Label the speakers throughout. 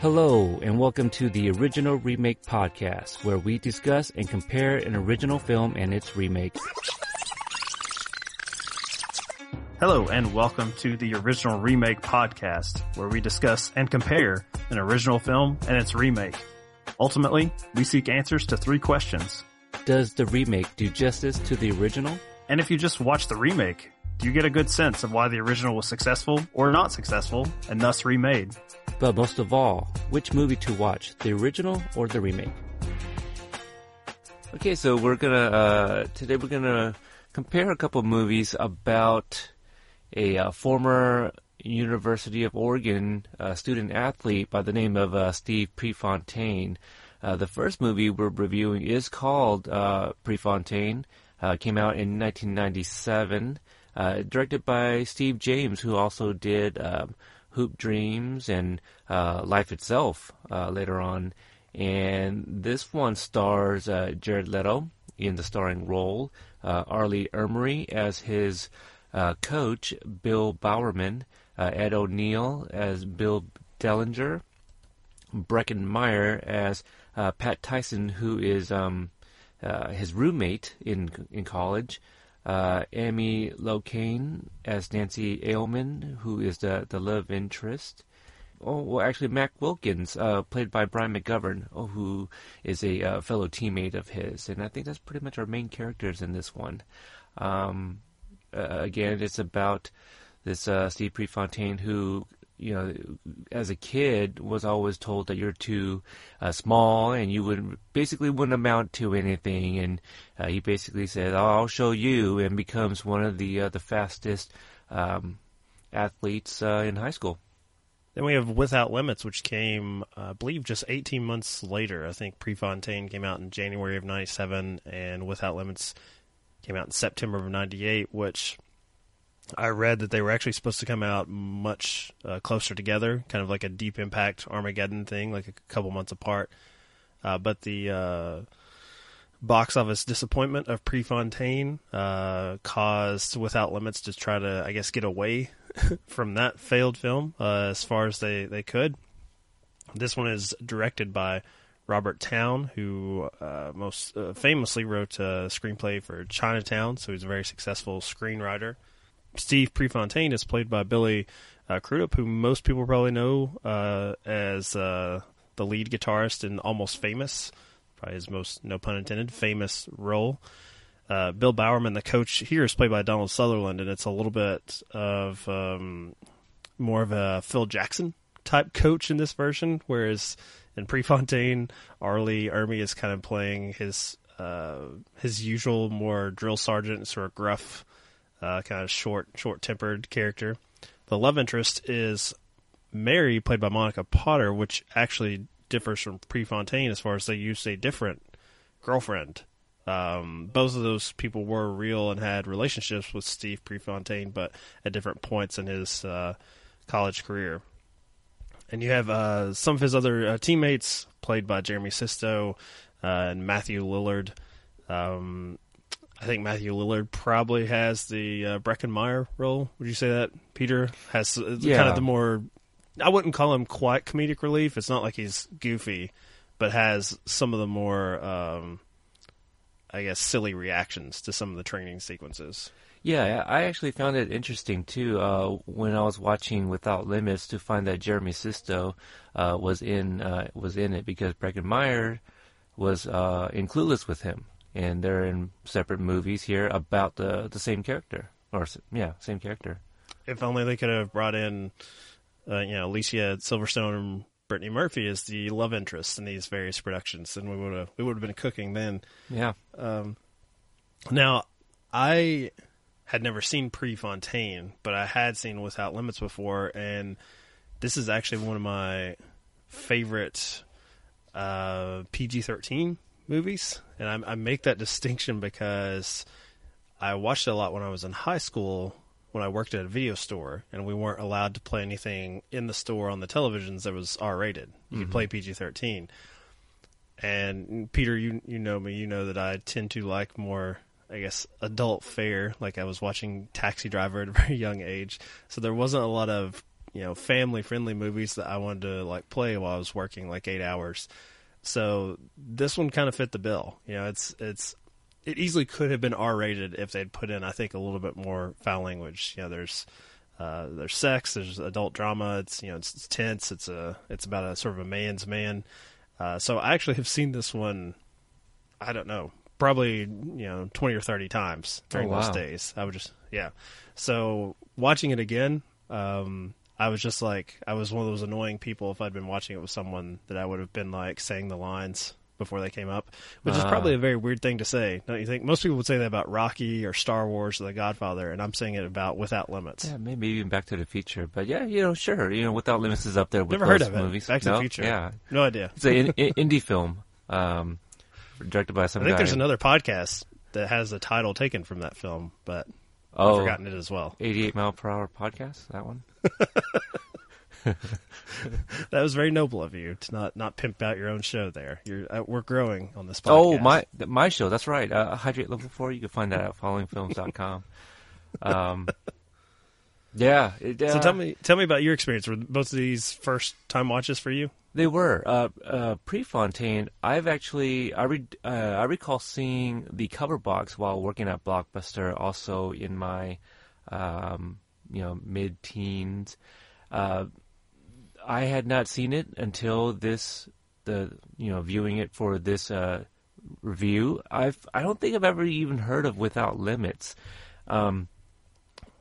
Speaker 1: Hello, and welcome to the Original Remake Podcast, where we discuss and compare an original film and its remake.
Speaker 2: Hello, and welcome to the Original Remake Podcast, where we discuss and compare an original film and its remake. Ultimately, we seek answers to three questions.
Speaker 1: Does the remake do justice to the original?
Speaker 2: And if you just watch the remake, you get a good sense of why the original was successful or not successful and thus remade?
Speaker 1: But most of all, which movie to watch, the original or the remake? Okay, so we're gonna, uh, today we're gonna compare a couple movies about a uh, former University of Oregon uh, student athlete by the name of uh, Steve Prefontaine. Uh, the first movie we're reviewing is called uh, Prefontaine. Uh came out in 1997, directed by Steve James, who also did um, Hoop Dreams and uh, Life Itself uh, later on. And this one stars uh, Jared Leto in the starring role, uh, R. Lee as his uh, coach, Bill Bowerman, uh, Ed O'Neill as Bill Dellinger, Breckin Meyer as Pat Tyson, who is um, his roommate in in college uh, Amy Locane as Nancy Ailman, who is the, the love interest. Oh, well, actually, Mac Wilkins, uh, played by Brian McGovern, oh, who is a uh, fellow teammate of his. And I think that's pretty much our main characters in this one. Um, uh, again, it's about this uh, Steve Prefontaine who you know, as a kid, was always told that you're too uh, small and you would basically wouldn't amount to anything. And uh, he basically said, oh, "I'll show you," and becomes one of the uh, the fastest um, athletes uh, in high school.
Speaker 3: Then we have Without Limits, which came, I believe, just 18 months later. I think Prefontaine came out in January of '97, and Without Limits came out in September of '98, which I read that they were actually supposed to come out much uh, closer together, kind of like a Deep Impact Armageddon thing, like a couple months apart. Uh, but the uh, box office disappointment of Prefontaine uh, caused Without Limits to try to, I guess, get away from that failed film uh, as far as they, they could. This one is directed by Robert Towne, who uh, most famously wrote a screenplay for Chinatown, so he's a very successful screenwriter. Steve Prefontaine is played by Billy uh, Crudup, who most people probably know uh, as uh, the lead guitarist in Almost Famous, probably his most, no pun intended, famous role. Uh, Bill Bowerman, the coach here, is played by Donald Sutherland, and it's a little bit of um, more of a Phil Jackson type coach in this version, whereas in Prefontaine, R. Lee Ermey is kind of playing his uh, his usual more drill sergeant sort of gruff uh, kind of short, short-tempered character. The love interest is Mary, played by Monica Potter, which actually differs from Prefontaine as far as they used a different girlfriend. Um, both of those people were real and had relationships with Steve Prefontaine, but at different points in his uh, college career. And you have uh, some of his other uh, teammates, played by Jeremy Sisto uh, and Matthew Lillard. Um, I think Matthew Lillard probably has the uh, Breckin Meyer role. Would you say that Peter has uh,
Speaker 1: yeah.
Speaker 3: kind of the more? I wouldn't call him quite comedic relief. It's not like he's goofy, but has some of the more, um, I guess, silly reactions to some of the training sequences.
Speaker 1: Yeah, I actually found it interesting too uh, when I was watching Without Limits to find that Jeremy Sisto uh, was in uh, was in it because Breckin Meyer was uh, in Clueless with him and they're in separate movies here about the the same character, or yeah, same character.
Speaker 3: If only they could have brought in, uh, you know, Alicia Silverstone and Brittany Murphy as the love interest in these various productions, then we would have we would have been cooking then.
Speaker 1: Yeah.
Speaker 3: Um, now, I had never seen Prefontaine, but I had seen Without Limits before, and this is actually one of my favorite uh, PG thirteen movies, and I, I make that distinction because I watched it a lot when I was in high school when I worked at a video store, and we weren't allowed to play anything in the store on the televisions that was R rated. You mm-hmm. could play PG thirteen. And Peter, you you know me, you know that I tend to like more, I guess, adult fare. Like I was watching Taxi Driver at a very young age, so there wasn't a lot of you know family friendly movies that I wanted to like play while I was working like eight hours. So this one kind of fit the bill. You know, it's it's it easily could have been R rated if they'd put in I think a little bit more foul language. You know, there's uh, there's sex, there's adult drama. It's you know it's, it's, tense. It's a it's about a sort of a man's man. Uh, so I actually have seen this one. I don't know, probably you know twenty or thirty times during
Speaker 1: oh, wow.
Speaker 3: those days. I would just yeah. So watching it again, um, I was just like I was one of those annoying people if I'd been watching it with someone that I would have been like saying the lines before they came up, which uh. is probably a very weird thing to say, don't you think? Most people would say that about Rocky or Star Wars or The Godfather, and I'm saying it about Without Limits.
Speaker 1: Yeah, maybe even Back to the Future, but yeah, you know, sure, you know, Without Limits is up there with
Speaker 3: Never heard of
Speaker 1: movies.
Speaker 3: It. Back to
Speaker 1: no?
Speaker 3: the Future.
Speaker 1: Yeah,
Speaker 3: no idea.
Speaker 1: It's an in, indie film, um, directed by some.
Speaker 3: I think
Speaker 1: guy.
Speaker 3: there's another podcast that has the title taken from that film, but
Speaker 1: oh,
Speaker 3: I've forgotten it as well.
Speaker 1: 88 mile per hour podcast. That one.
Speaker 3: that was very noble of you to not not pimp out your own show there. You're uh, we're growing on this podcast.
Speaker 1: Oh, my my show. That's right. Uh, Hydrate Level Four. You can find that at followingfilms.com. um, yeah. It, uh,
Speaker 3: so tell me tell me about your experience. Were both of these first time watches for you?
Speaker 1: They were. Uh, uh, Prefontaine, I've actually I re- uh, I recall seeing the cover box while working at Blockbuster, also in my um, you know mid teens. Uh, I had not seen it until this the you know viewing it for this uh, review. I've I don't think I've ever even heard of Without Limits. Um,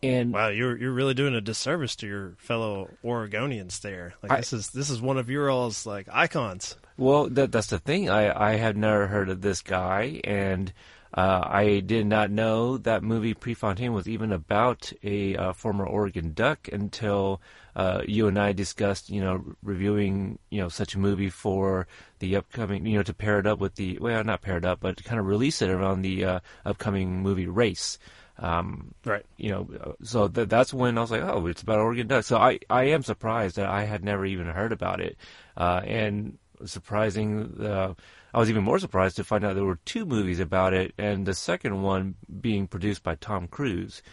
Speaker 1: and
Speaker 3: wow, you're you're really doing a disservice to your fellow Oregonians there. Like I, this is this is one of your all's like icons.
Speaker 1: Well, that that's the thing. I I have never heard of this guy, and uh, I did not know that movie Prefontaine was even about a uh, former Oregon Duck until uh, you and I discussed, you know, reviewing, you know, such a movie for the upcoming, you know, to pair it up with the, well, not pair it up, but to kind of release it around the uh, upcoming movie Race. Um,
Speaker 3: right.
Speaker 1: You know, uh, so th- that's when I was like, oh, it's about Oregon Duck. So I, I am surprised that I had never even heard about it. Uh, and surprising, uh, I was even more surprised to find out there were two movies about it, and the second one being produced by Tom Cruise.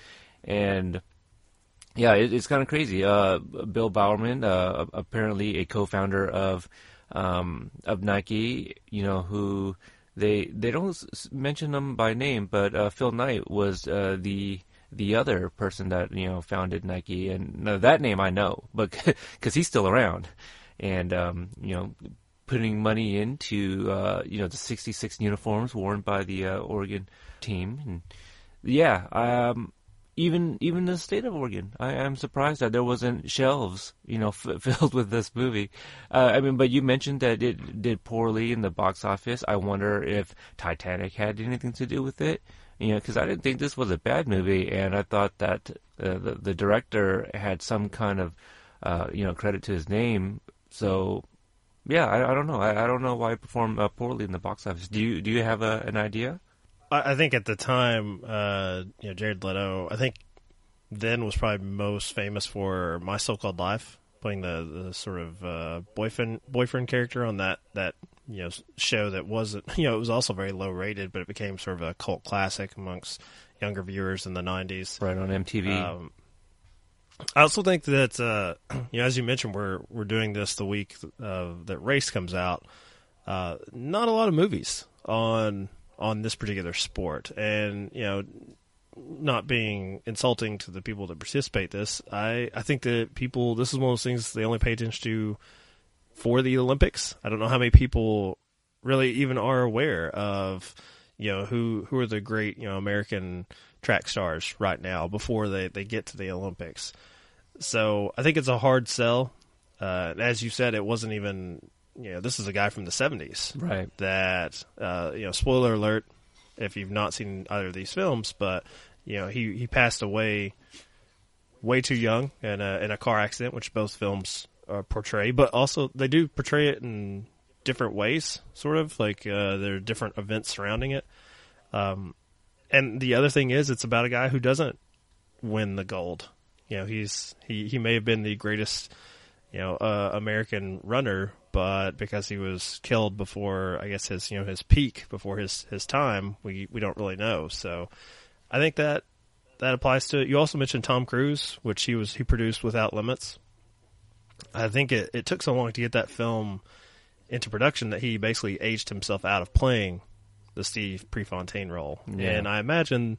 Speaker 1: And yeah, it, it's kind of crazy. Uh, Bill Bowerman, uh, apparently a co-founder of um, of Nike, you know, who they they don't mention them by name, but uh, Phil Knight was uh, the the other person that you know founded Nike, and that name I know, but because he's still around, and um, you know putting money into uh, you know the 66 uniforms worn by the uh, Oregon team. And yeah, um, even even the state of Oregon, I am surprised that there wasn't shelves you know f- filled with this movie. Uh, I mean, but you mentioned that it did poorly in the box office. I wonder if Titanic had anything to do with it. You know, because I didn't think this was a bad movie, and I thought that uh, the the director had some kind of uh, you know credit to his name. So yeah, I, I don't know. I, I, don't know why it performed uh, poorly in the box office. Do you do you have a, an idea?
Speaker 3: I, I, think at the time, uh, you know, Jared Leto, I think then was probably most famous for My So-Called Life, playing the, the sort of uh, boyfriend boyfriend character on that that you know show that wasn't you know it was also very low rated, but it became sort of a cult classic amongst younger viewers in the '90s.
Speaker 1: Right on MTV. Um,
Speaker 3: I also think that uh, you know, as you mentioned, we're we're doing this the week uh, that race comes out. Uh, not a lot of movies on on this particular sport, and you know, not being insulting to the people that participate this, I I think that people this is one of those things they only pay attention to for the Olympics. I don't know how many people really even are aware of you know who who are the great you know American track stars right now before they, they get to the Olympics. So I think it's a hard sell. Uh, as you said, it wasn't even you know this is a guy from the '70s,
Speaker 1: right?
Speaker 3: That uh, you know, spoiler alert if you've not seen either of these films, but you know he he passed away way too young in a in a car accident, which both films uh, portray, but also they do portray it in different ways, sort of like uh, there are different events surrounding it. Um, and the other thing is, it's about a guy who doesn't win the gold. You know, he's he he may have been the greatest, you know, uh, American runner, but because he was killed before, I guess his you know his peak before his his time, we we don't really know. So, I think that that applies to it. You also mentioned Tom Cruise, which he was he produced Without Limits. I think it, it took so long to get that film into production that he basically aged himself out of playing the Steve Prefontaine role.
Speaker 1: Yeah.
Speaker 3: And I imagine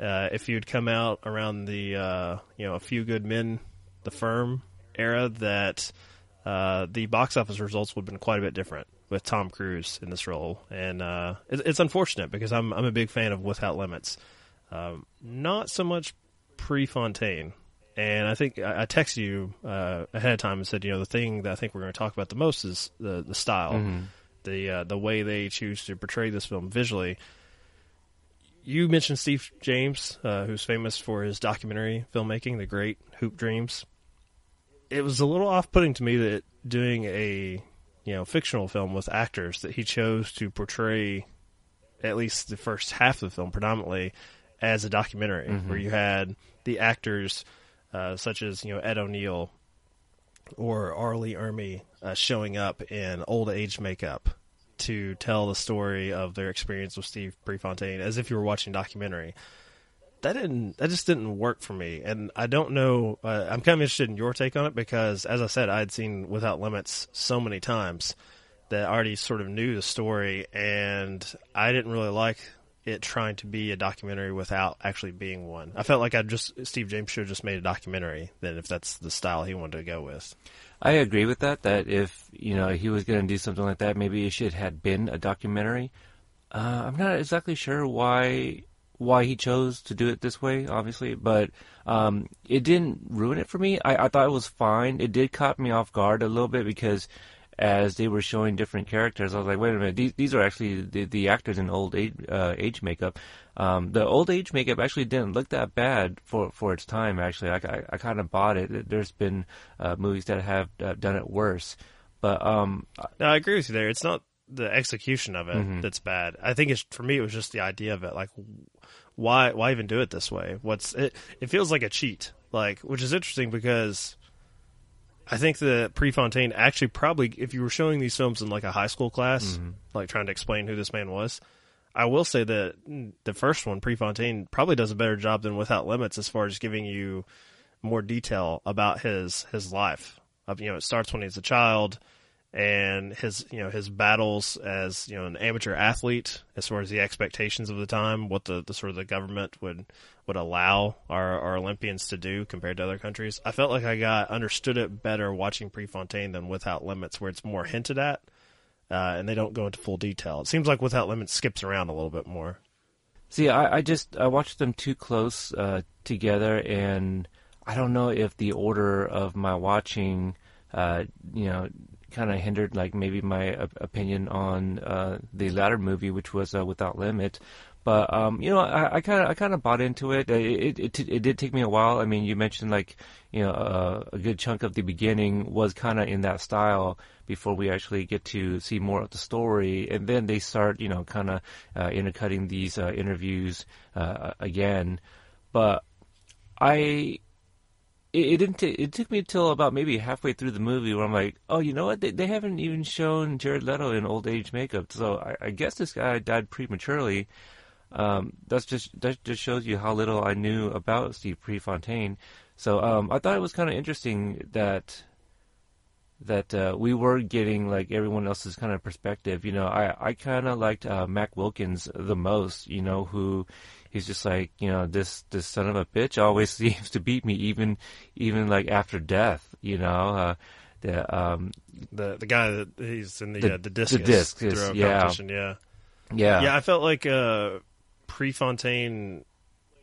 Speaker 3: uh, if you'd come out around the uh, you know a few good men, the firm era, that uh, the box office results would have been quite a bit different with Tom Cruise in this role. And uh, it, it's unfortunate because I'm I'm a big fan of Without Limits. Um, not so much Prefontaine. And I think I I texted you uh, ahead of time and said, you know, the thing that I think we're going to talk about the most is the the style, the uh, the way they choose to portray this film visually. You mentioned Steve James, uh, who's famous for his documentary filmmaking, The Great Hoop Dreams. It was a little off-putting to me that doing a you know fictional film with actors that he chose to portray at least the first half of the film predominantly as a documentary where you had the actors uh, such as you know Ed O'Neill or R. Lee Ermey uh, showing up in old age makeup to tell the story of their experience with Steve Prefontaine as if you were watching a documentary. That didn't. That just didn't work for me, and I don't know. Uh, I'm kind of interested in your take on it because, as I said, I had seen Without Limits so many times that I already sort of knew the story, and I didn't really like it trying to be a documentary without actually being one. I felt like I just Steve James should have just made a documentary. Then, if that's the style he wanted to go with.
Speaker 1: I agree with that. That if you know he was going to do something like that, maybe it should had been a documentary. Uh, I'm not exactly sure why why he chose to do it this way, obviously, but um, it didn't ruin it for me. I, I thought it was fine. It did caught me off guard a little bit because as they were showing different characters, I was like, wait a minute, these these are actually the, the actors in old age uh, age makeup. Um, the old age makeup actually didn't look that bad for for its time. Actually, I I, I kind of bought it. There's been uh, movies that have uh, done it worse, but um,
Speaker 3: No, I agree with you there. It's not the execution of it that's bad. I think it's for me. It was just the idea of it. Like, why why even do it this way? What's it? It feels like a cheat. Like, which is interesting because I think that Prefontaine actually probably, if you were showing these films in like a high school class, mm-hmm. like trying to explain who this man was, I will say that the first one, Prefontaine, probably does a better job than Without Limits as far as giving you more detail about his his life. Of you know, it starts when he's a child, and his you know his battles as you know an amateur athlete, as far as the expectations of the time, what the, the sort of the government would would allow our, our Olympians to do compared to other countries. I felt like I got understood it better watching Prefontaine than Without Limits, where it's more hinted at, uh, and they don't go into full detail. It seems like Without Limits skips around a little bit more.
Speaker 1: See, I, I just I watched them too close uh, together, and I don't know if the order of my watching, uh, you know, kind of hindered like maybe my op- opinion on uh, the latter movie, which was uh, Without Limit. But um, you know, I kind of I kind of bought into it. It, it it it did take me a while. I mean, you mentioned like you know uh, a good chunk of the beginning was kind of in that style before we actually get to see more of the story, and then they start you know kind of uh, intercutting these uh, interviews uh, again. But I it, it didn't. T- it took me until about maybe halfway through the movie where I'm like, oh, you know what? They, they haven't even shown Jared Leto in old age makeup, so I, I guess this guy died prematurely. Um, that's just that just shows you how little I knew about Steve Prefontaine. So um, I thought it was kind of interesting that that uh, we were getting like everyone else's kind of perspective. You know, I I kind of liked uh, Mac Wilkins the most. You know, who he's just like you know this this son of a bitch always seems to beat me even even like after death. You know. Uh, the um
Speaker 3: The the guy that he's in the
Speaker 1: The-
Speaker 3: uh, the discus,
Speaker 1: the discus,
Speaker 3: throw
Speaker 1: yeah.
Speaker 3: competition, yeah.
Speaker 1: yeah
Speaker 3: Yeah, I felt like uh, Prefontaine,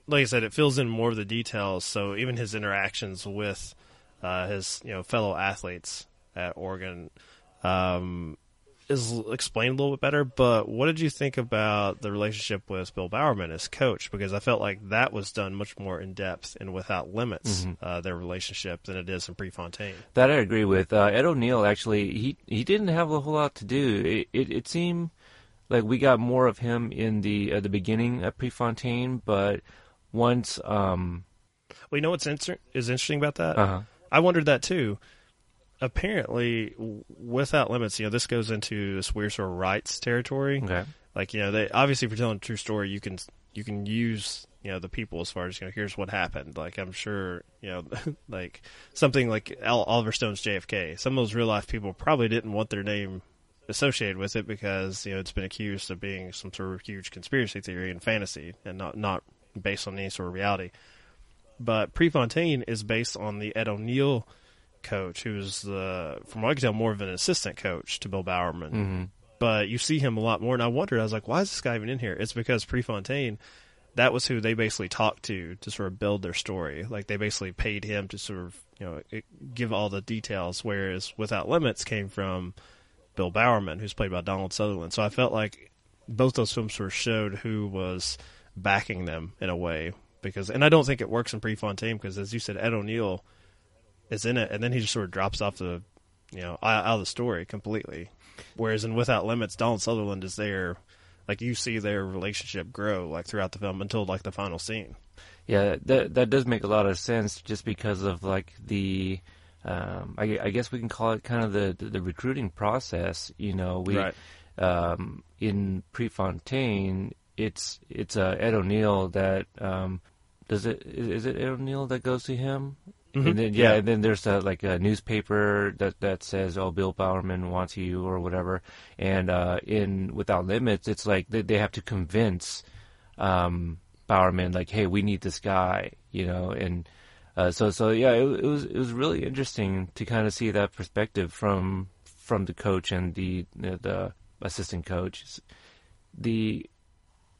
Speaker 3: like I said, it fills in more of the details. So even his interactions with uh, his you know fellow athletes at Oregon um, is explained a little bit better. But what did you think about the relationship with Bill Bowerman as coach? Because I felt like that was done much more in depth and without limits uh, their relationship than it is in Prefontaine.
Speaker 1: That I agree with. Uh, Ed O'Neill actually he he didn't have a whole lot to do. It it, it seemed like we got more of him in the uh, the beginning of Prefontaine, but once um
Speaker 3: Well, you know what's inter- is interesting about that?
Speaker 1: uh
Speaker 3: I wondered that too. Apparently, without limits, you know, this goes into this weird sort of rights territory.
Speaker 1: okay.
Speaker 3: Like, you know, they obviously, if you're telling a true story, you can you can use you know the people as far as you know here's what happened. Like i'm sure you know like something like Al- oliver stone's jfk some of those real life people probably didn't want their name associated with it because you know it's been accused of being some sort of huge conspiracy theory and fantasy and not not based on any sort of reality. But prefontaine is based on the ed o'neill coach who's the from what i can tell more of an assistant coach to bill bowerman
Speaker 1: hmm
Speaker 3: but you see him a lot more. And I wondered, I was like, why is this guy even in here? It's because Prefontaine, that was who they basically talked to to sort of build their story. Like they basically paid him to sort of you know give all the details. Whereas Without Limits came from Bill Bowerman, who's played by Donald Sutherland. So I felt like both those films sort of showed who was backing them in a way. Because and I don't think it works in Prefontaine because as you said, Ed O'Neill is in it, and then he just sort of drops off the you know out out of the story completely. Whereas in Without Limits, Donald Sutherland is there, like you see their relationship grow like throughout the film until like the final scene.
Speaker 1: Yeah, that that does make a lot of sense, just because of like the, um, I, I guess we can call it kind of the the, the recruiting process. You know, we
Speaker 3: Right.
Speaker 1: um, in Prefontaine, it's it's uh, Ed O'Neill that um, does it is, is it Ed O'Neill that goes to him?
Speaker 3: Mhm.
Speaker 1: And then yeah,
Speaker 3: Yeah.
Speaker 1: and then there's a, like a newspaper that that says, "Oh, Bill Bowerman wants you" or whatever. And uh, in Without Limits, it's like they, they have to convince um, Bowerman, like, "Hey, we need this guy," you know. And uh, so so yeah, it, it was it was really interesting to kind of see that perspective from from the coach and the the, the assistant coach. The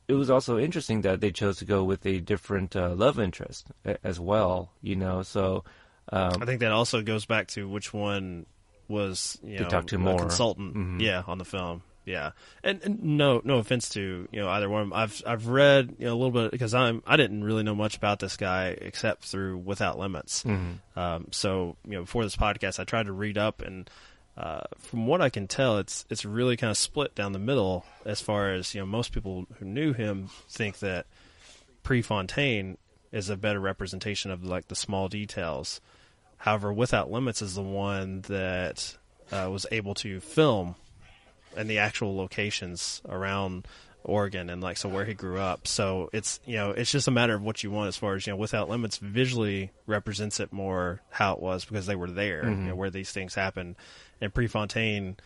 Speaker 1: it was also interesting that they chose to go with a different uh, love interest as well, you know. So um,
Speaker 3: I think that also goes back to which one was you know
Speaker 1: to more.
Speaker 3: consultant,
Speaker 1: Mhm.
Speaker 3: yeah, on the film. Yeah, and, and no, no offense to you know either one. I've I've read you know a little bit because I'm I didn't really know much about this guy except through Without Limits.
Speaker 1: mhm.
Speaker 3: Um, so you know, before this podcast, I tried to read up, and uh, from what I can tell, it's it's really kind of split down the middle. As far as you know, most people who knew him think that Prefontaine is a better representation of like the small details. However, Without Limits is the one that uh, was able to film and the actual locations around Oregon and like so where he grew up. So it's you know it's just a matter of what you want as far as you know Without Limits visually represents it more how it was because they were there you know, where these things happened. And Prefontaine,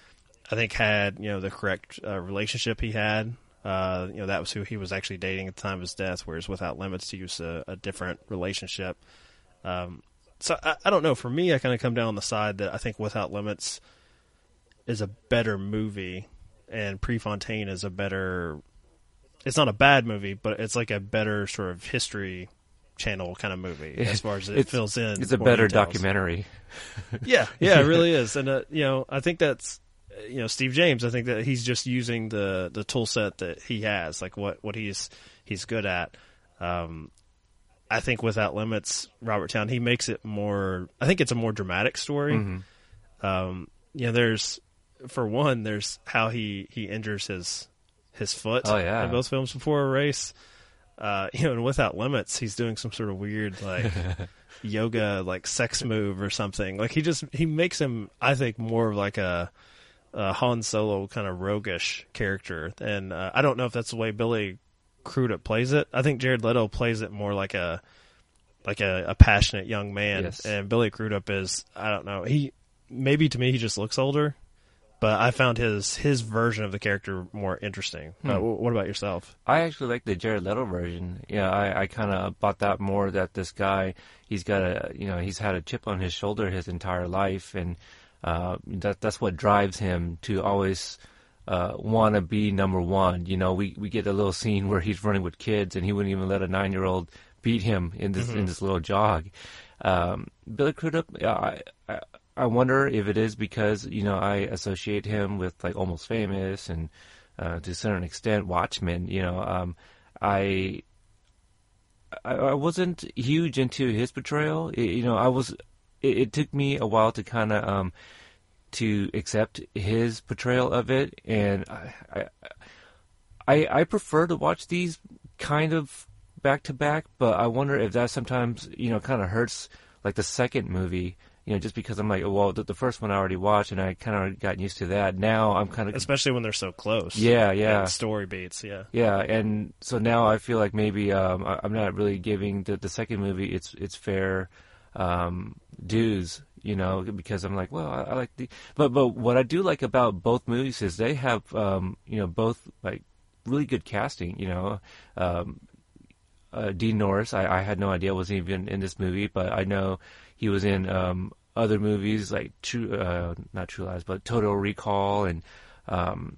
Speaker 3: I think had you know the correct uh, relationship he had. Uh, you know that was who he was actually dating at the time of his death. Whereas Without Limits, he used a, a different relationship. Um, so I, I don't know. For me, I kind of come down on the side that I think Without Limits is a better movie, and Prefontaine is a better. It's not a bad movie, but it's like a better sort of history channel kind of movie as far as it
Speaker 1: It's-
Speaker 3: fills in.
Speaker 1: It's a better
Speaker 3: details.
Speaker 1: documentary.
Speaker 3: Yeah, yeah, it really is, and uh, you know, I think that's you know Steve James. I think that he's just using the the tool set that he has, like what what he's he's good at. Um, I think without limits, Robert Towne he makes it more. I think it's a more dramatic story.
Speaker 1: Mhm.
Speaker 3: Um, you know, there's for one, there's how he he injures his his foot
Speaker 1: Oh, yeah.
Speaker 3: in both films before a race. Uh, you know, and without limits, he's doing some sort of weird like yoga like sex move or something. Like he just he makes him, I think, more of like a, a Han Solo kind of roguish character. And uh, I don't know if that's the way Billy Crudup plays it. I think Jared Leto plays it more like a like a, a passionate young man,
Speaker 1: Yes.
Speaker 3: and Billy Crudup is I don't know he maybe to me he just looks older. But I found his his version of the character more interesting. Uh,
Speaker 1: Hmm.
Speaker 3: wh- what about yourself?
Speaker 1: I actually like the Jared Leto version. Yeah, I, I kind of bought that more. That this guy, he's got a, you know, he's had a chip on his shoulder his entire life, and uh, that that's what drives him to always uh, want to be number one. You know, we we get a little scene where he's running with kids, and he wouldn't even let a nine year old beat him in this in this little jog. Um, Billy Crudup, yeah, I, I I wonder if it is because you know I associate him with like Almost Famous and uh, to a certain extent Watchmen. You know, um, I, I I wasn't huge into his portrayal. It, you know, I was. It, it took me a while to kind of um, to accept his portrayal of it, and I, I I I prefer to watch these kind of back to back, but I wonder if that sometimes you know kind of hurts like the second movie you know, just because I'm like, well, the, the first one I already watched and I kind of got used to that. Now I'm kind of,
Speaker 3: especially when they're so close.
Speaker 1: Yeah, yeah.
Speaker 3: And story beats, yeah.
Speaker 1: Yeah, and so now I feel like maybe um, I, I'm not really giving the, the second movie its its fair um, dues, you know, because I'm like, well, I, I like the, but but what I do like about both movies is they have, um, you know, both like really good casting, you know. Um, uh, Dean Norris, I, I had no idea was even in this movie, but I know he was in um, other movies like True, uh, not True Lies, but Total Recall, and um,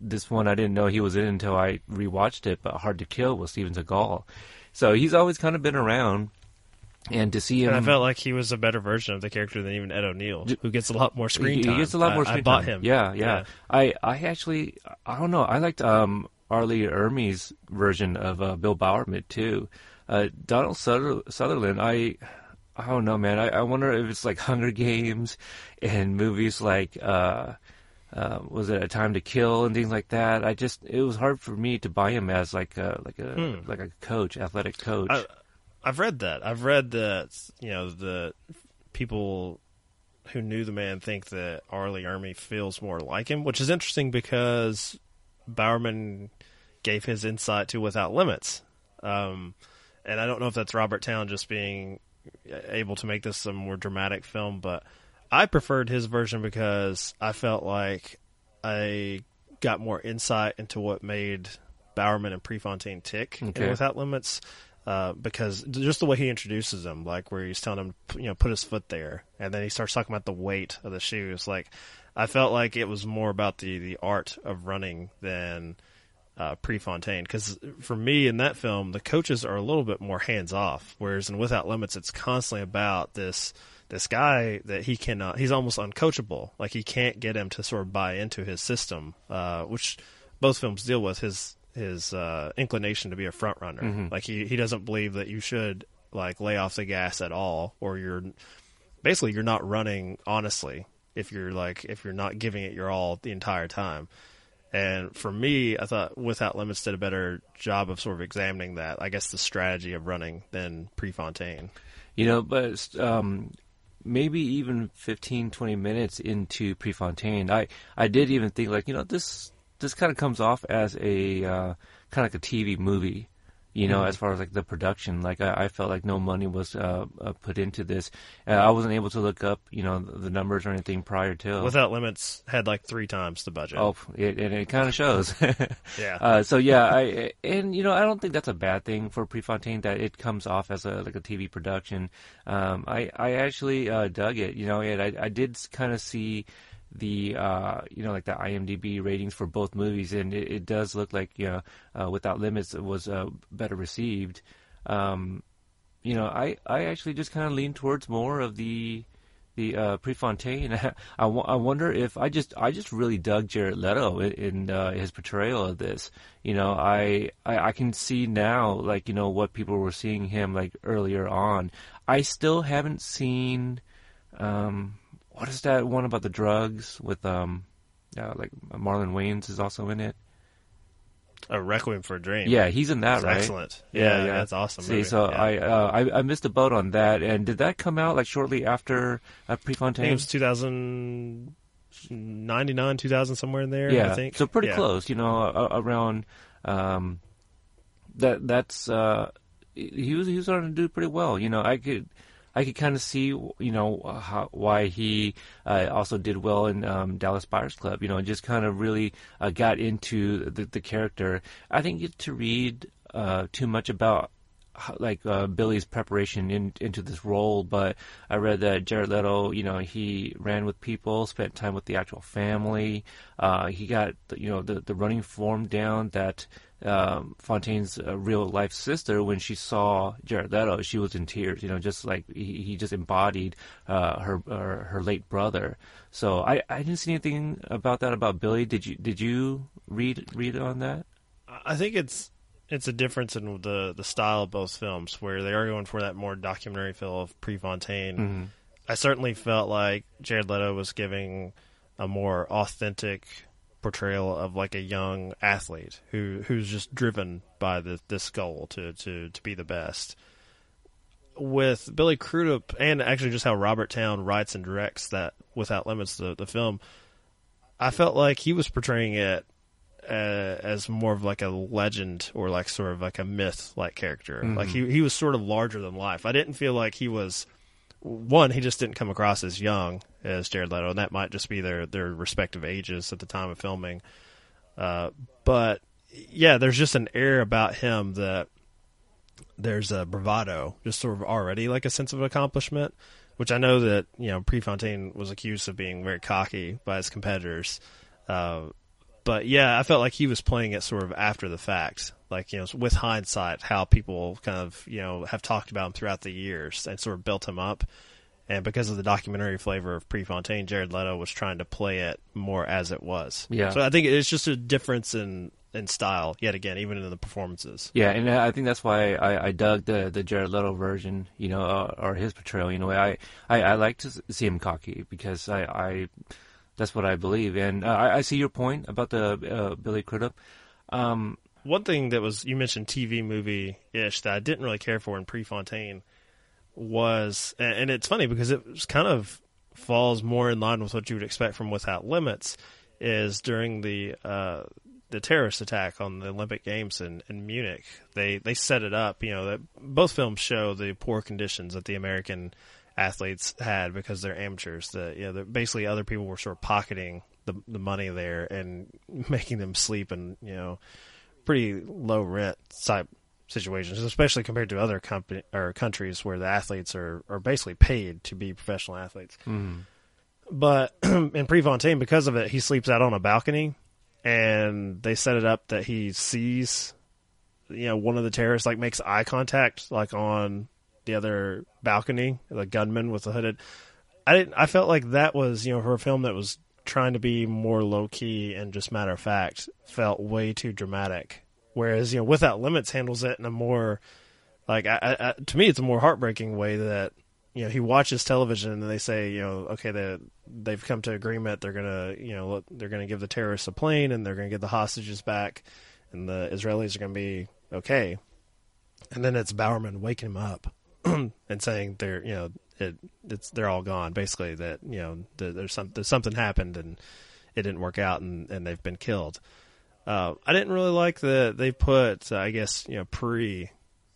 Speaker 1: this one I didn't know he was in until I rewatched it. But Hard to Kill with Steven Seagal, so he's always kind of been around. And to see him,
Speaker 3: and I felt like he was a better version of the character than even Ed O'Neill, who gets a lot more screen time.
Speaker 1: He gets a lot more
Speaker 3: I,
Speaker 1: screen
Speaker 3: I bought
Speaker 1: time.
Speaker 3: him.
Speaker 1: Yeah, yeah,
Speaker 3: Yeah.
Speaker 1: I, I actually, I don't know. I liked um, R. Lee Ermey's version of uh, Bill Bowerman too. Uh, Donald Suther- Sutherland, I, I don't know, man. I, I wonder if it's like Hunger Games and movies like, uh, uh, was it A Time to Kill and things like that. I just, it was hard for me to buy him as like a, like a,
Speaker 3: Hmm.
Speaker 1: like a coach, athletic coach.
Speaker 3: I, I've read that. I've read that you know the people who knew the man think that R. Lee Ermey feels more like him, which is interesting because Bowerman gave his insight to Without Limits, um, and I don't know if that's Robert Towne just being able to make this a more dramatic film, but I preferred his version because I felt like I got more insight into what made Bowerman and Prefontaine tick
Speaker 1: Okay.
Speaker 3: Without Limits. Uh, because just the way he introduces them, like where he's telling him, you know, put his foot there, and then he starts talking about the weight of the shoes. Like, I felt like it was more about the the art of running than uh, Prefontaine. Because for me in that film, the coaches are a little bit more hands off, whereas in Without Limits, it's constantly about this this guy that he cannot. He's almost uncoachable. Like he can't get him to sort of buy into his system, uh, which both films deal with his his uh, inclination to be a front runner. Like he he doesn't believe that you should like lay off the gas at all, or you're basically you're not running honestly if you're like if you're not giving it your all the entire time. And for me, I thought Without Limits did a better job of sort of examining that. I guess the strategy of running than Prefontaine.
Speaker 1: You know, but um, maybe even 15, 20 minutes into Prefontaine, I, I did even think like, you know, this this kind of comes off as a uh, kind of like a TV movie. You know, as far as like the production, like I, I felt like no money was uh, uh, put into this. Uh, I wasn't able to look up, you know, the, the numbers or anything prior to.
Speaker 3: Without Limits had like three times the budget.
Speaker 1: Oh, it, and it kind of shows.
Speaker 3: Yeah.
Speaker 1: Uh, so yeah, I and you know I don't think that's a bad thing for Prefontaine that it comes off as a like a TV production. Um, I I actually uh, dug it. You know, and I I did kind of see the uh, you know like the IMDb ratings for both movies, and it, it does look like you know uh, Without Limits was uh, better received. Um, you know, I I actually just kind of lean towards more of the the uh, Prefontaine. I, I wonder if I just I just really dug Jared Leto in, in uh, his portrayal of this. You know, I, I I can see now like you know what people were seeing him like earlier on. I still haven't seen um what is that one about the drugs with um uh, like Marlon Wayans is also in it.
Speaker 3: a Requiem for a Dream.
Speaker 1: Yeah, he's in that, right?
Speaker 3: excellent. Yeah, yeah, that's awesome.
Speaker 1: See,
Speaker 3: movie.
Speaker 1: so
Speaker 3: Yeah.
Speaker 1: I, uh, I I missed a boat on that. And did that come out like shortly after uh,
Speaker 3: think it
Speaker 1: Prefontaine?
Speaker 3: was 2099, 2000, somewhere in there.
Speaker 1: yeah,
Speaker 3: I think
Speaker 1: so pretty
Speaker 3: Yeah.
Speaker 1: close. You know, uh, around um, that. That's uh, he was he was starting to do pretty well. You know, I could. I could kind of see, you know, how, why he uh, also did well in um, Dallas Buyers Club. You know, just kind of really uh, got into the, the character. I didn't get to read uh, too much about like uh, Billy's preparation in, into this role, but I read that Jared Leto, you know, he ran with people, spent time with the actual family. Uh, he got you know the the running form down that um, Fontaine's uh, real life sister when she saw Jared Leto, she was in tears. You know, just like he, he just embodied uh, her, her her late brother. So I, I didn't see anything about that about Billy. Did you did you read read on that?
Speaker 3: I think it's it's a difference in the the style of both films, where they are going for that more documentary feel of Prefontaine.
Speaker 1: Mm-hmm.
Speaker 3: I certainly felt like Jared Leto was giving a more authentic portrayal of like a young athlete who who's just driven by the, this goal to, to, to be the best. with Billy Crudup and actually just how Robert Towne writes and directs that Without Limits the the film, I felt like he was portraying it uh, as more of like a legend or like sort of like a myth like character.
Speaker 1: Mhm.
Speaker 3: Like he he was sort of larger than life. I didn't feel like he was one. He just didn't come across as young as Jared Leto, and that might just be their their respective ages at the time of filming. Uh, but yeah, there's just an air about him that there's a bravado, just sort of already like a sense of accomplishment, which I know that you know Prefontaine was accused of being very cocky by his competitors. Uh, but yeah, I felt like he was playing it sort of after the fact, like you know, with hindsight, how people kind of you know have talked about him throughout the years and sort of built him up. And because of the documentary flavor of Prefontaine, Jared Leto was trying to play it more as it was.
Speaker 1: Yeah.
Speaker 3: So I think it's just a difference in in style yet again, even in the performances.
Speaker 1: Yeah, and I think that's why I, I dug the the Jared Leto version, you know, uh, or his portrayal. You know, I, I, I like to see him cocky because I, I that's what I believe, and uh, I, I see your point about the uh, Billy Crudup. Um,
Speaker 3: One thing that was you mentioned TV movie ish that I didn't really care for in Prefontaine was, and, it's funny because it kind of falls more in line with what you would expect from Without Limits, is during the uh, the terrorist attack on the Olympic Games in, in Munich. They they set it up, you know, that both films show the poor conditions that the American athletes had because they're amateurs. The you know, basically other people were sort of pocketing the the money there and making them sleep and you know pretty low rent type situations, especially compared to other company or countries where the athletes are are basically paid to be professional athletes.
Speaker 1: mhm.
Speaker 3: But in Prefontaine, because of it, he sleeps out on a balcony, and they set it up that he sees, you know, one of the terrorists like makes eye contact like on the other balcony, the gunman with the hooded. I didn't. I felt like that was you know for a film that was trying to be more low key and just matter of fact, felt way too dramatic. Whereas you know, Without Limits handles it in a more like I, I, to me, it's a more heartbreaking way that you know he watches television and they say you know okay they they've come to agreement they're gonna you know look, they're gonna give the terrorists a plane and they're gonna get the hostages back and the Israelis are gonna be okay and then it's Bowerman waking him up and saying they're you know it it's they're all gone basically that you know the, there's some there's something happened and it didn't work out and and they've been killed. Uh, I didn't really like that they put uh, I guess you know pre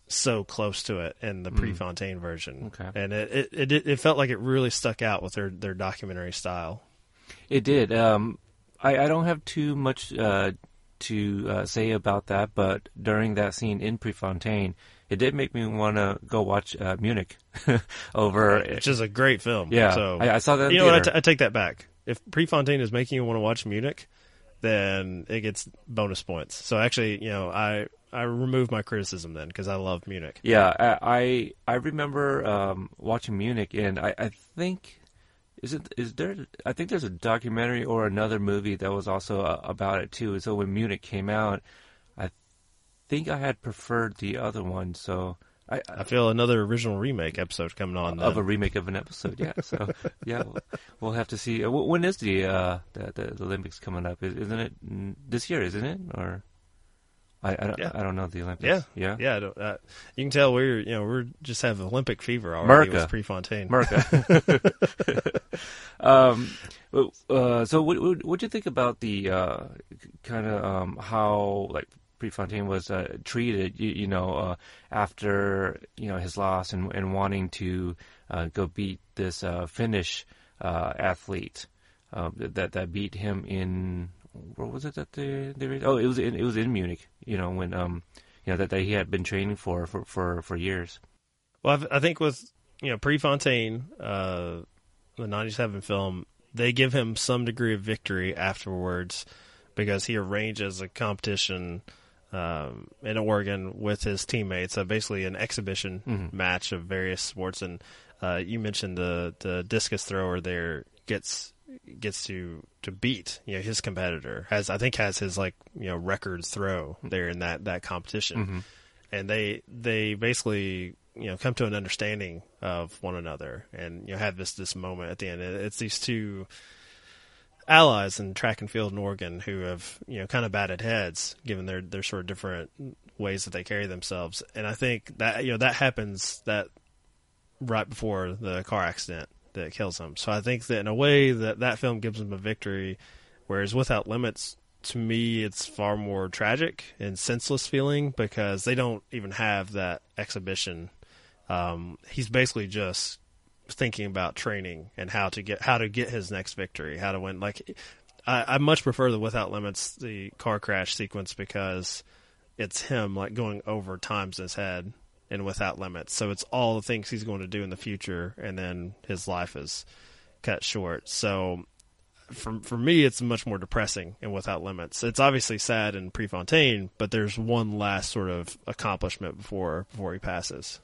Speaker 3: so close to it in the
Speaker 1: Mm.
Speaker 3: Prefontaine version,
Speaker 1: Okay.
Speaker 3: and it, it it it felt like it really stuck out with their their documentary style.
Speaker 1: It did. Um, I, I don't have too much uh, to uh, say about that, but during that scene in Prefontaine, it did make me want to go watch uh, Munich over.
Speaker 3: which is a great film.
Speaker 1: yeah,
Speaker 3: so
Speaker 1: I, I saw that.
Speaker 3: You know what? I, t- I take that back. If Prefontaine is making you want to watch Munich, then it gets bonus points. So actually, you know, I I remove my criticism then because I love Munich.
Speaker 1: Yeah, I I, I remember um, watching Munich, and I, I think is it is there? I think there's a documentary or another movie that was also uh, about it too. So when Munich came out, think I had preferred the other one. So I,
Speaker 3: I feel another original remake episode coming on.
Speaker 1: of a remake of an episode. Yeah, so yeah, we'll, we'll have to see. Uh, when is the uh the, the, the Olympics coming up? Is, isn't it this year? Isn't it or? I, I, don't,
Speaker 3: Yeah.
Speaker 1: I don't know the Olympics.
Speaker 3: yeah,
Speaker 1: yeah.
Speaker 3: yeah. I don't, uh, you can tell we're you know we're just have Olympic fever already
Speaker 1: America.
Speaker 3: with Prefontaine.
Speaker 1: Merca. um, uh, so what what what do you think about the uh, kind of um, how like Prefontaine was uh, treated? You, you know, uh, after you know his loss and and wanting to uh, go beat this uh, Finnish uh, athlete uh, that that beat him in where was it that they they oh it was in it was in Munich. You know when um you know that, that he had been training for for for, for years.
Speaker 3: Well, I've- I think with you know Prefontaine, uh, the '97 film, they give him some degree of victory afterwards because he arranges a competition um, in Oregon with his teammates, uh, basically an exhibition
Speaker 1: Mhm.
Speaker 3: match of various sports. And uh, you mentioned the the discus thrower there gets gets to to beat you know his competitor has I think has his like you know record throw there in that that competition
Speaker 1: Mhm.
Speaker 3: and they they basically you know come to an understanding of one another and you know have this this moment at the end it's these two allies in track and field in Oregon who have you know kind of batted heads given their their sort of different ways that they carry themselves and I think that you know that happens that right before the car accident that kills him. So I think that in a way that that film gives him a victory, whereas Without Limits, to me, it's far more tragic and senseless feeling because they don't even have that exhibition. Um, he's basically just thinking about training and how to get how to get his next victory, how to win. Like I, I much prefer the Without Limits, the car crash sequence because it's him like going over times in his head and Without Limits. So it's all the things he's going to do in the future, and then his life is cut short. So for for me, it's much more depressing and Without Limits. It's obviously sad in Prefontaine, but there's one last sort of accomplishment before before he passes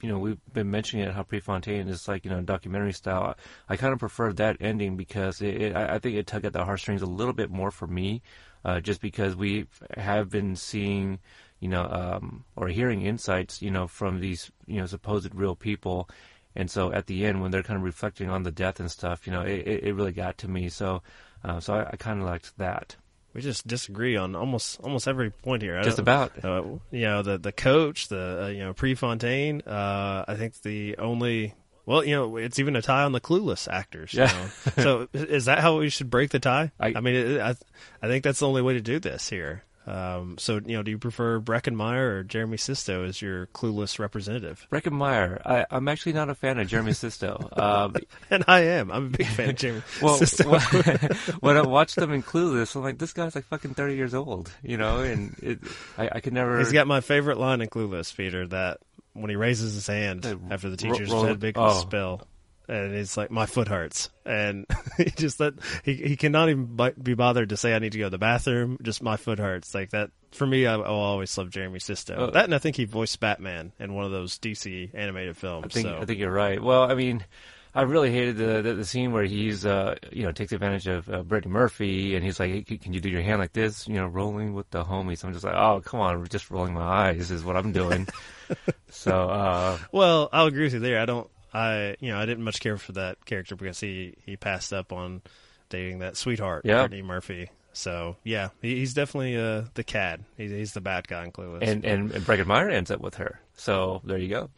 Speaker 1: you know, we've been mentioning it how Prefontaine is like, you know, documentary style. I, I kind of prefer that ending because it, it, I think it tugged at the heartstrings a little bit more for me, uh, just because we have been seeing, you know, um, or hearing insights, you know, from these, you know, supposed real people. And so at the end, when they're kind of reflecting on the death and stuff, you know, it, it really got to me. So, uh, so I, I kind of liked that
Speaker 3: we just disagree on almost almost every point here.
Speaker 1: Just about.
Speaker 3: Uh, you know the the coach, the uh, you know Prefontaine. Uh, I think the only well, you know, it's even a tie on the clueless actors. Yeah. You know? so is that how we should break the tie? I, I mean, it, I I think that's the only way to do this here. Um, so, you know, do you prefer Breckin Meyer or Jeremy Sisto as your clueless representative?
Speaker 1: Breckin Meyer. I, am actually not a fan of Jeremy Sisto. Um,
Speaker 3: and I am. I'm a big fan of Jeremy well, Sisto.
Speaker 1: when I watched them in Clueless, I'm like, this guy's like fucking 30 years old, you know, and it, I, I could never.
Speaker 3: He's got my favorite line in Clueless, Peter, that when he raises his hand after the teacher's roll, big oh. spell and it's like my foot hurts, and he just that he he cannot even be bothered to say I need to go to the bathroom. Just my foot hurts like that. For me, I, will always love Jeremy Sisto. Uh, that and I think he voiced Batman in one of those DC animated films.
Speaker 1: I think
Speaker 3: so.
Speaker 1: I think you're right. Well, I mean. I really hated the, the, the scene where he's uh you know takes advantage of uh, Brittany Murphy and he's like hey, can you do your hand like this you know rolling with the homies I'm just like oh come on just rolling my eyes is what I'm doing so uh
Speaker 3: well I'll agree with you there I don't I you know I didn't much care for that character because he he passed up on dating that sweetheart yep. Brittany Murphy. So yeah, he, he's definitely uh, the cad. He's, he's the bad guy in Clueless.
Speaker 1: And and, and Breckin Meyer ends up with her. So there you go.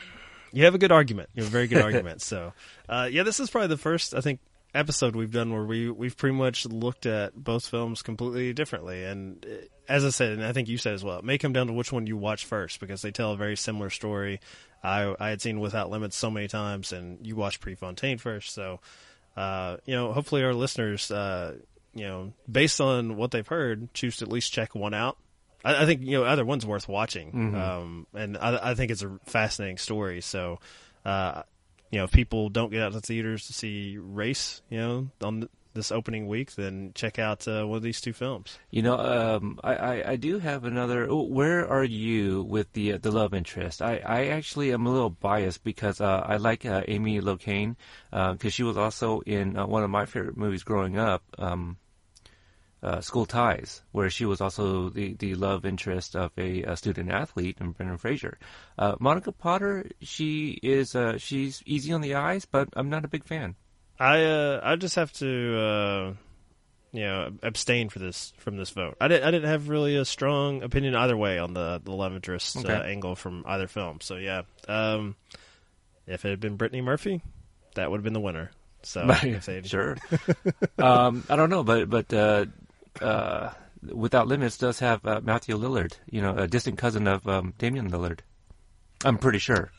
Speaker 3: You have a good argument. You have a very good argument. So uh, yeah, this is probably the first I think episode we've done where we we've pretty much looked at both films completely differently. And uh, as I said, and I think you said as well, it may come down to which one you watch first because they tell a very similar story. I I had seen Without Limits so many times, and you watched Prefontaine first, so uh, you know, hopefully our listeners, uh, you know, based on what they've heard, choose to at least check one out. I, I think you know either one's worth watching, mm-hmm. um, and I, I, think it's a fascinating story. So, uh, you know, if people don't get out to theaters to see Race, you know, on this opening week, then check out uh, one of these two films.
Speaker 1: You know, um, I, I, I, do have another. Oh, where are you with the uh, the love interest? I, I actually am a little biased because uh, I like uh, Amy Locane because uh, she was also in uh, one of my favorite movies growing up. Um, School Ties, where she was also the, the love interest of a, a student athlete in Brendan Fraser. Monica Potter, she is she's easy on the eyes, but I'm not a big fan.
Speaker 3: I uh, I just have to uh, you know abstain for this from this vote. I didn't I didn't have really a strong opinion either way on the the love interest uh, okay. uh, angle from either film. So yeah, um, if it had been Brittany Murphy, that would have been the winner. So
Speaker 1: sure. um, I don't know, but but uh, uh, Without Limits does have uh, Matthew Lillard, you know, a distant cousin of um, Damian Lillard. I'm pretty sure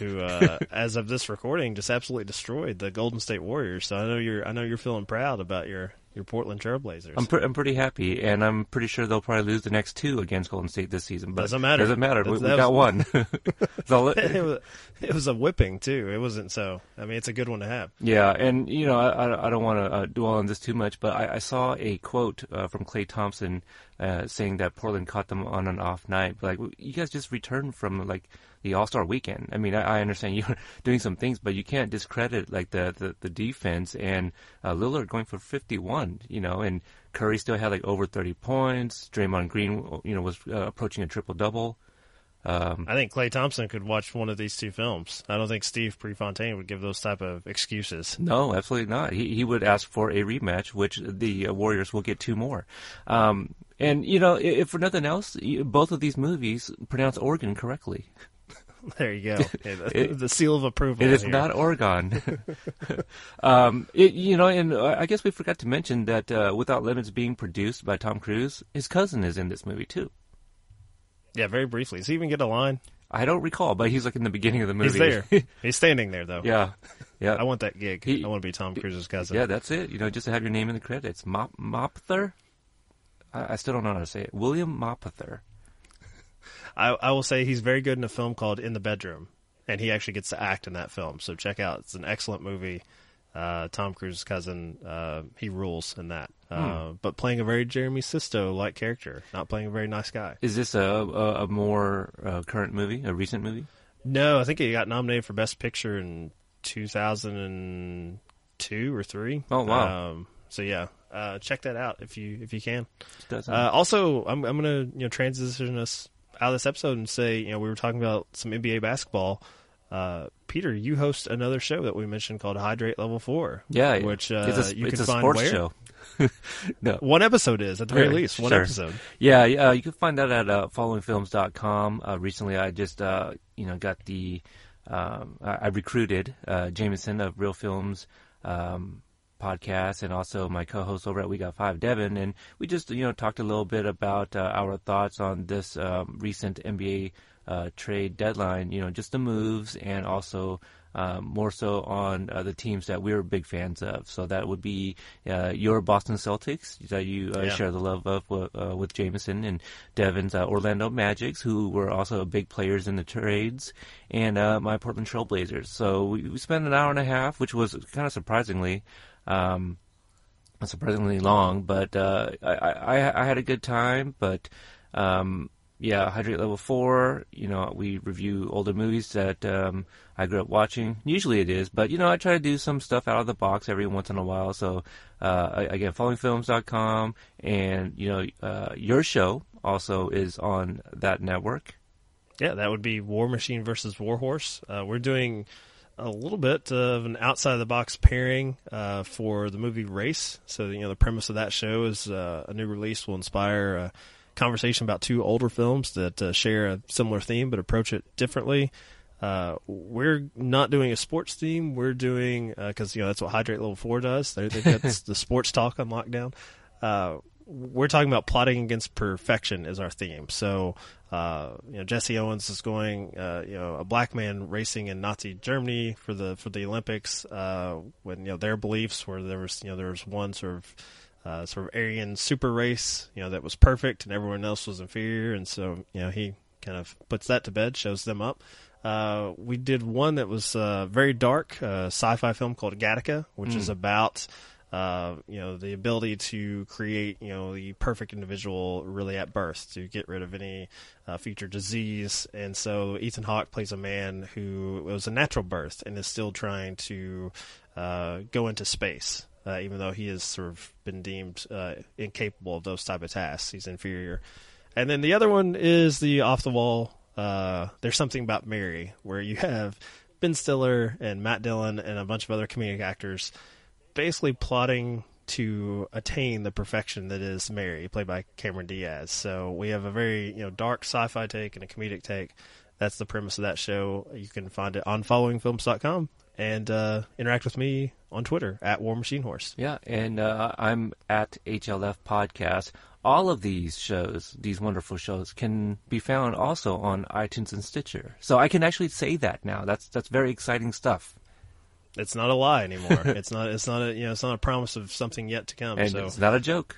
Speaker 3: who, uh, as of this recording, just absolutely destroyed the Golden State Warriors. So I know you're, I know you're feeling proud about your your Portland Trailblazers.
Speaker 1: I'm, I'm pretty happy, and I'm pretty sure they'll probably lose the next two against Golden State this season. But
Speaker 3: doesn't matter.
Speaker 1: Doesn't matter. we, we got one.
Speaker 3: it, it, was, it was a whipping too. It wasn't so. I mean, it's a good one to have.
Speaker 1: Yeah, and you know, I, I don't want to uh, dwell on this too much, but I, I saw a quote uh, from Klay Thompson uh, saying that Portland caught them on an off night. Like, you guys just returned from like the All Star weekend. I mean, I, I, understand you're doing some things, but you can't discredit like the the, the defense and uh, Lillard going for 51. You know, and Curry still had like over 30 points. Draymond Green, you know, was uh, approaching a triple double.
Speaker 3: Um, I think Klay Thompson could watch one of these two films. I don't think Steve Prefontaine would give those type of excuses.
Speaker 1: No, absolutely not. He he would ask for a rematch, which the uh, Warriors will get two more. Um, and you know, if for nothing else, both of these movies pronounce Oregon correctly.
Speaker 3: There you go.
Speaker 1: It-
Speaker 3: the seal of approval.
Speaker 1: It is
Speaker 3: here.
Speaker 1: not Oregon. um, it, you know, and uh, I guess we forgot to mention that uh, Without Limits being produced by Tom Cruise, his cousin is in this movie too.
Speaker 3: Yeah, very briefly. Does he even get a line?
Speaker 1: I don't recall, but he's like in the beginning of the movie.
Speaker 3: He's there. He's standing there though.
Speaker 1: yeah, yeah,
Speaker 3: I want that gig.
Speaker 1: He-
Speaker 3: I want to be Tom Cruise's cousin.
Speaker 1: yeah. That's it. You know, just to have your name in the credits. Mop Mopther. I, I still don't know how to say it. William Mopther.
Speaker 3: I, I will say he's very good in a film called In the Bedroom, and he actually gets to act in that film. So check out. It's an excellent movie. Uh, Tom Cruise's cousin, uh, he rules in that. Uh, But playing a very Jeremy Sisto like character, not playing a very nice guy.
Speaker 1: Is this a a, a more uh, current movie, a recent movie?
Speaker 3: No, I think he got nominated for Best Picture in 2002 or three.
Speaker 1: Oh, wow.
Speaker 3: Um, so yeah, uh, check that out if you if you can. Uh, also, I'm I'm gonna you know transition us out of this episode and say you know we were talking about some NBA basketball. Uh, Peter, you host another show that we mentioned called Hydrate Level Four.
Speaker 1: yeah,
Speaker 3: which uh,
Speaker 1: it's a,
Speaker 3: you
Speaker 1: it's
Speaker 3: can
Speaker 1: a
Speaker 3: find
Speaker 1: sports
Speaker 3: where
Speaker 1: show. no,
Speaker 3: one episode is at the very
Speaker 1: Right,
Speaker 3: least one
Speaker 1: sure.
Speaker 3: episode.
Speaker 1: Yeah, uh, you can find that at uh, followingfilms.com. Uh, recently, I just uh, you know got the um, I, I recruited uh, Jameson of Real Films um, podcast and also my co-host over at We Got Five, Devin, and we just you know talked a little bit about uh, our thoughts on this um, recent NBA uh, trade deadline. You know, just the moves and also. Um, more so on uh, the teams that we're big fans of. So that would be uh, your Boston Celtics that you uh,
Speaker 3: Yeah.
Speaker 1: share the love of with, uh, with Jameson and Devin's uh, Orlando Magics, who were also big players in the trades, and uh, my Portland Trailblazers. So we, we spent an hour and a half, which was kind of surprisingly. Um, surprisingly long, but uh, I, I I had a good time. But um, yeah, Hydrate Level Four. You know, we review older movies that um, I grew up watching. Usually it is, but you know, I try to do some stuff out of the box every once in a while. So uh, again, followingfilms.com, and you know, uh, your show also is on that network.
Speaker 3: Yeah, that would be War Machine versus Warhorse. Uh, we're doing a little bit of an outside of the box pairing uh, for the movie Race. So you know the premise of that show is uh, a new release will inspire a conversation about two older films that uh, share a similar theme but approach it differently. Uh, we're not doing a sports theme. We're doing because you know that's what Hydrate Level Four does. They, they've got the sports talk on lockdown. Uh, we're talking about plotting against perfection is our theme. So, uh, you know, Jesse Owens is going, uh, you know, a black man racing in Nazi Germany for the for the Olympics. Uh, when you know their beliefs where there was, you know, there was one sort of uh, sort of Aryan super race, you know, that was perfect and everyone else was inferior, and so you know he kind of puts that to bed, shows them up. Uh, we did one that was uh, very dark, uh, sci-fi film called Gattaca, which is about uh, you know the ability to create you know the perfect individual really at birth to get rid of any uh, future disease. And so Ethan Hawke plays a man who was a natural birth and is still trying to uh, go into space. Uh, even though he has sort of been deemed uh, incapable of those type of tasks, he's inferior. And then the other one is the off the wall. Uh, There's something about Mary, where you have Ben Stiller and Matt Dillon and a bunch of other comedic actors basically plotting to attain the perfection that is Mary, played by Cameron Diaz. So we have a very you know dark sci-fi take and a comedic take. That's the premise of that show. You can find it on followingfilms.com and uh, interact with me on Twitter at War Machine Horse.
Speaker 1: Yeah, and uh, I'm at HLF Podcast. All of these shows, these wonderful shows, can be found also on iTunes and Stitcher. So I can actually say that now. That's that's very exciting stuff.
Speaker 3: It's not a lie anymore. it's not. It's not a you know. It's not a promise of something yet to come.
Speaker 1: And
Speaker 3: so
Speaker 1: it's not a joke.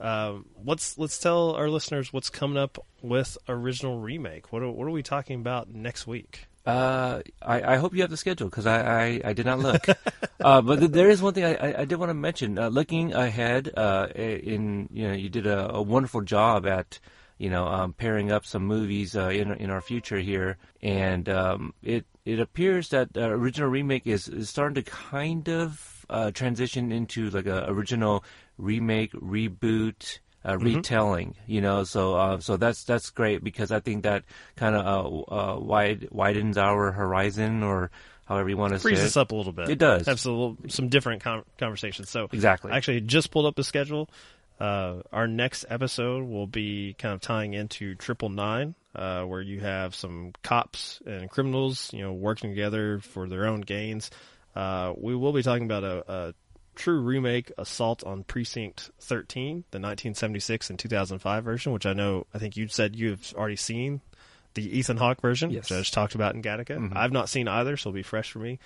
Speaker 3: um, let's let's tell our listeners what's coming up with original remake. What are, what are we talking about next week?
Speaker 1: Uh, I, I hope you have the schedule because I, I, I did not look. uh, but th- there is one thing I, I, I did want to mention. Uh, looking ahead, uh, in you know, you did a, a wonderful job at you know um, pairing up some movies uh, in in our future here, and um, it it appears that uh, original remake is, is starting to kind of uh, transition into like a original remake reboot uh, retelling, you know. So uh, so that's that's great because I think that kind of uh, uh, wide widens our horizon or however you want to say
Speaker 3: Frees
Speaker 1: it.
Speaker 3: us up a little bit.
Speaker 1: It does.
Speaker 3: have some, some different con- conversations. So
Speaker 1: Exactly.
Speaker 3: I actually just pulled up the schedule. Uh, our next episode will be kind of tying into Triple Nine, uh, where you have some cops and criminals, you know, working together for their own gains. Uh, we will be talking about a, a true remake, Assault on Precinct 13, the 1976 and 2005 version, which I know, I think you said you've already seen the Ethan Hawke version,
Speaker 1: Yes.
Speaker 3: which I just talked about in Gattaca.
Speaker 1: Mhm.
Speaker 3: I've not seen either, so it'll be fresh for me.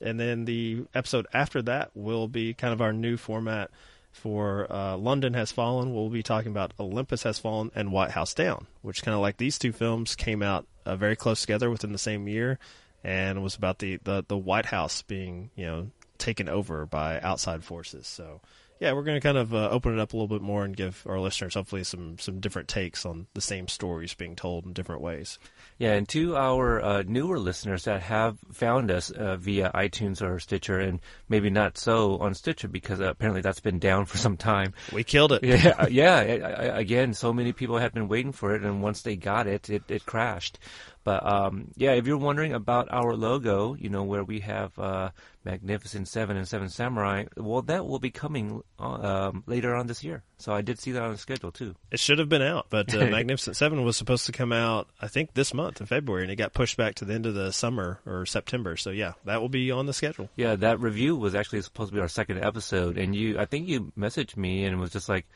Speaker 3: And then the episode after that will be kind of our new format for uh, London Has Fallen. We'll be talking about Olympus Has Fallen and White House Down, which kind of like these two films came out uh, very close together within the same year, and was about the, the, the White House being you know taken over by outside forces. So yeah, we're going to kind of uh, open it up a little bit more and give our listeners hopefully some some different takes on the same stories being told in different ways.
Speaker 1: Yeah, and to our uh, newer listeners that have found us uh, via iTunes or Stitcher, and maybe not so on Stitcher because uh, apparently that's been down for some time.
Speaker 3: We killed it.
Speaker 1: Yeah, yeah. I, I, again, so many people had been waiting for it, and once they got it, it, it crashed. But um, yeah, if you're wondering about our logo, you know where we have uh, Magnificent Seven and Seven Samurai, well, that will be coming uh, um, later on this year. So I did see that on the schedule too.
Speaker 3: It should have been out, but uh, Magnificent Seven was supposed to come out, I think, this month in February, and it got pushed back to the end of the summer or September. So yeah, that will be on the schedule.
Speaker 1: Yeah, that review was actually supposed to be our second episode, and you, I think you messaged me and was just like,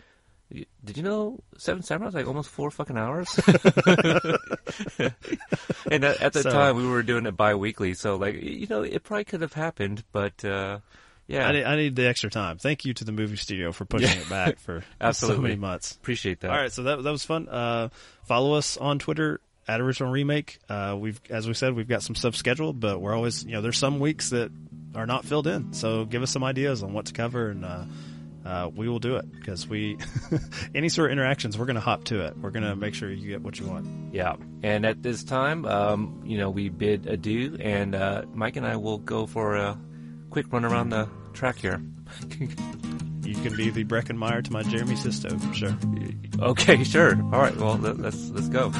Speaker 1: "Did you know Seven Samurai is like almost four fucking hours?" and at, at the
Speaker 3: So-
Speaker 1: time, we were doing it bi-weekly, so like you know, it probably could have happened, but uh, yeah,
Speaker 3: I, need, I need the extra time. Thank you to the movie studio for pushing
Speaker 1: Yeah.
Speaker 3: it back for so
Speaker 1: Absolutely.
Speaker 3: many months.
Speaker 1: appreciate that.
Speaker 3: All right, so that that was fun. Uh, follow us on Twitter at Original Remake. Uh, we've, as we said, we've got some stuff scheduled, but we're always, you know, there's some weeks that are not filled in. So give us some ideas on what to cover, and uh, uh, we will do it because we any sort of interactions, we're going to hop to it. We're going to make sure you get what you want.
Speaker 1: Yeah, and at this time, um, you know, we bid adieu, and uh, Mike and I will go for a quick run around the track here.
Speaker 3: You can be the Breckin Meyer to my Jeremy Sisto, for sure.
Speaker 1: okay, sure. All right, well, let, let's let's go.